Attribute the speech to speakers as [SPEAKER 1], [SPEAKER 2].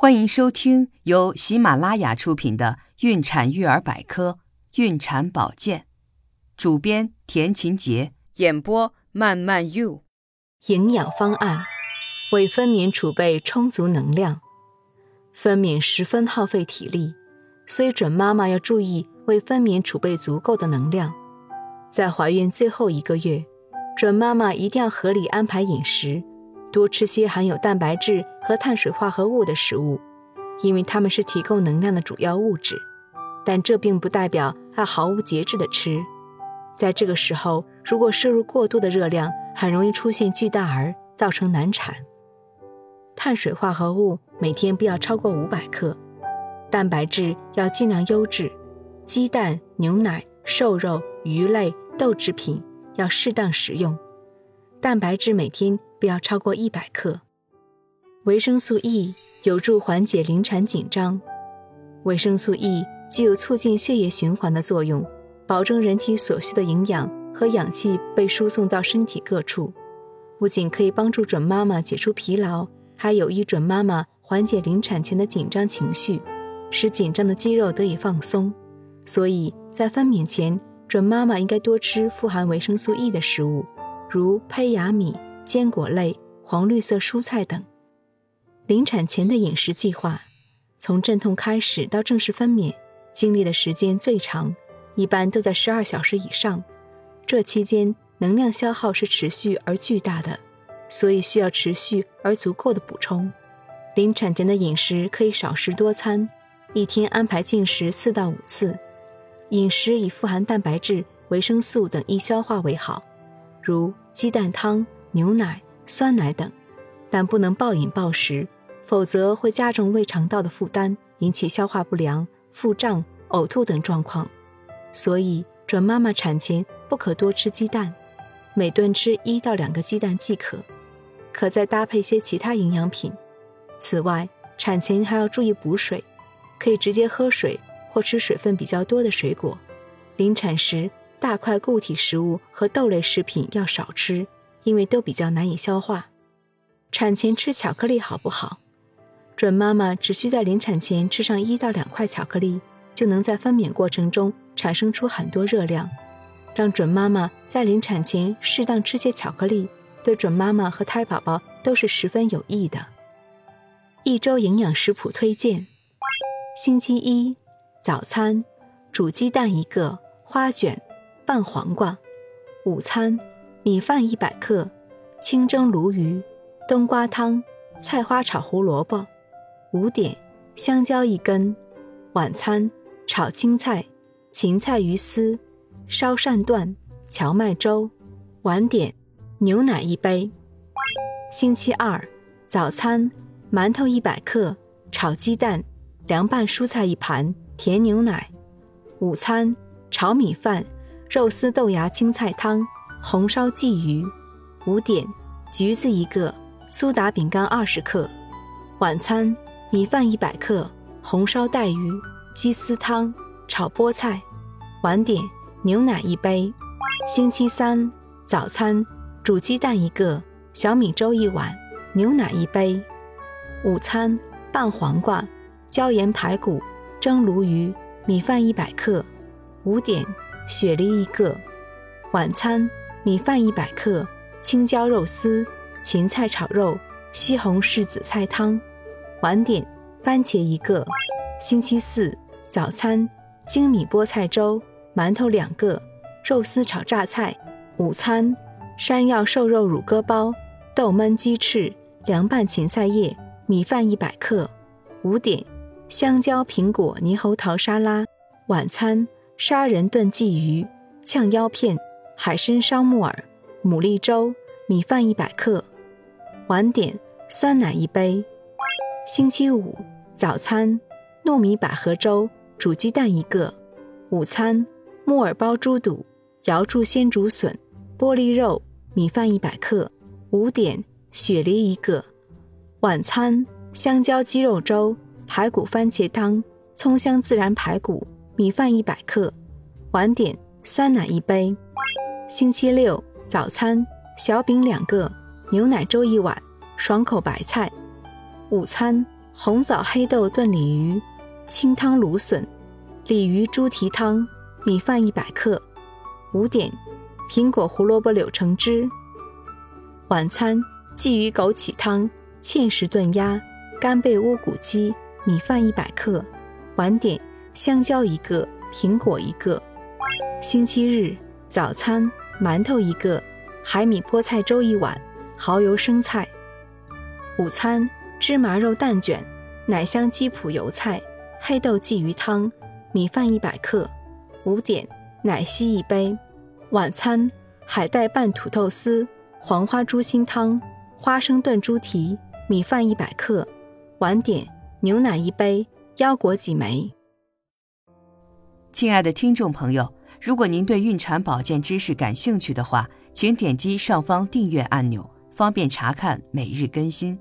[SPEAKER 1] 欢迎收听由喜马拉雅出品的《孕产育儿百科·孕产保健》，主编田勤杰，演播慢慢 you。
[SPEAKER 2] 营养方案为分娩储备充足能量。分娩十分耗费体力，所以准妈妈要注意为分娩储备足够的能量。在怀孕最后一个月，准妈妈一定要合理安排饮食。多吃些含有蛋白质和碳水化合物的食物，因为它们是提供能量的主要物质。但这并不代表要毫无节制的吃。在这个时候，如果摄入过多的热量，很容易出现巨大儿，造成难产。碳水化合物每天不要超过五百克，蛋白质要尽量优质，鸡蛋、牛奶、瘦肉、鱼类、豆制品要适当食用。蛋白质每天。不要超过一百克。维生素 E 有助缓解临产紧张。维生素 E 具有促进血液循环的作用，保证人体所需的营养和氧气被输送到身体各处。不仅可以帮助准妈妈解除疲劳，还有益准妈妈缓解临产前的紧张情绪，使紧张的肌肉得以放松。所以在分娩前，准妈妈应该多吃富含维生素 E 的食物，如胚芽米。坚果类、黄绿色蔬菜等。临产前的饮食计划，从阵痛开始到正式分娩，经历的时间最长，一般都在十二小时以上。这期间能量消耗是持续而巨大的，所以需要持续而足够的补充。临产前的饮食可以少食多餐，一天安排进食四到五次。饮食以富含蛋白质、维生素等易消化为好，如鸡蛋汤。牛奶、酸奶等，但不能暴饮暴食，否则会加重胃肠道的负担，引起消化不良、腹胀、呕吐等状况。所以，准妈妈产前不可多吃鸡蛋，每顿吃一到两个鸡蛋即可，可再搭配些其他营养品。此外，产前还要注意补水，可以直接喝水或吃水分比较多的水果。临产时，大块固体食物和豆类食品要少吃。因为都比较难以消化，产前吃巧克力好不好？准妈妈只需在临产前吃上一到两块巧克力，就能在分娩过程中产生出很多热量。让准妈妈在临产前适当吃些巧克力，对准妈妈和胎宝宝都是十分有益的。一周营养食谱推荐：星期一早餐煮鸡蛋一个，花卷拌黄瓜；午餐。米饭一百克，清蒸鲈鱼，冬瓜汤，菜花炒胡萝卜。五点，香蕉一根。晚餐，炒青菜，芹菜鱼丝，烧鳝段，荞麦粥。晚点，牛奶一杯。星期二，早餐，馒头一百克，炒鸡蛋，凉拌蔬菜一盘，甜牛奶。午餐，炒米饭，肉丝豆芽青菜汤。红烧鲫鱼，五点，橘子一个，苏打饼干二十克。晚餐，米饭一百克，红烧带鱼，鸡丝汤，炒菠菜。晚点，牛奶一杯。星期三，早餐，煮鸡蛋一个，小米粥一碗，牛奶一杯。午餐，拌黄瓜，椒盐排骨，蒸鲈鱼，米饭一百克。五点，雪梨一个。晚餐。米饭一百克，青椒肉丝，芹菜炒肉，西红柿紫菜汤。晚点，番茄一个。星期四早餐，精米菠菜粥，馒头两个，肉丝炒榨菜。午餐，山药瘦肉乳鸽包，豆焖鸡翅，凉拌芹菜叶，米饭一百克。五点，香蕉苹果猕猴桃沙拉。晚餐，砂仁炖鲫鱼，炝腰片。海参烧木耳、牡蛎粥、米饭一百克。晚点酸奶一杯。星期五早餐糯米百合粥，煮鸡蛋一个。午餐木耳包猪肚，瑶柱鲜竹笋，玻璃肉，米饭一百克。五点雪梨一个。晚餐香蕉鸡肉粥，排骨番茄汤，葱香孜然排骨，米饭一百克。晚点酸奶一杯。星期六早餐小饼两个，牛奶粥一碗，爽口白菜。午餐红枣黑豆炖鲤鱼，清汤芦笋，鲤鱼猪蹄汤，米饭一百克。五点，苹果胡萝卜柳橙汁。晚餐：鲫鱼枸杞汤，芡实炖鸭，干贝乌骨鸡，米饭一百克。晚点：香蕉一个，苹果一个。星期日早餐：馒头一个，海米菠菜粥一碗，蚝油生菜。午餐：芝麻肉蛋卷，奶香鸡脯油菜，黑豆鲫鱼汤，米饭一百克。五点。奶昔一杯，晚餐海带拌土豆丝，黄花猪心汤，花生炖猪蹄，米饭一百克。晚点牛奶一杯，腰果几枚。
[SPEAKER 1] 亲爱的听众朋友，如果您对孕产保健知识感兴趣的话，请点击上方订阅按钮，方便查看每日更新。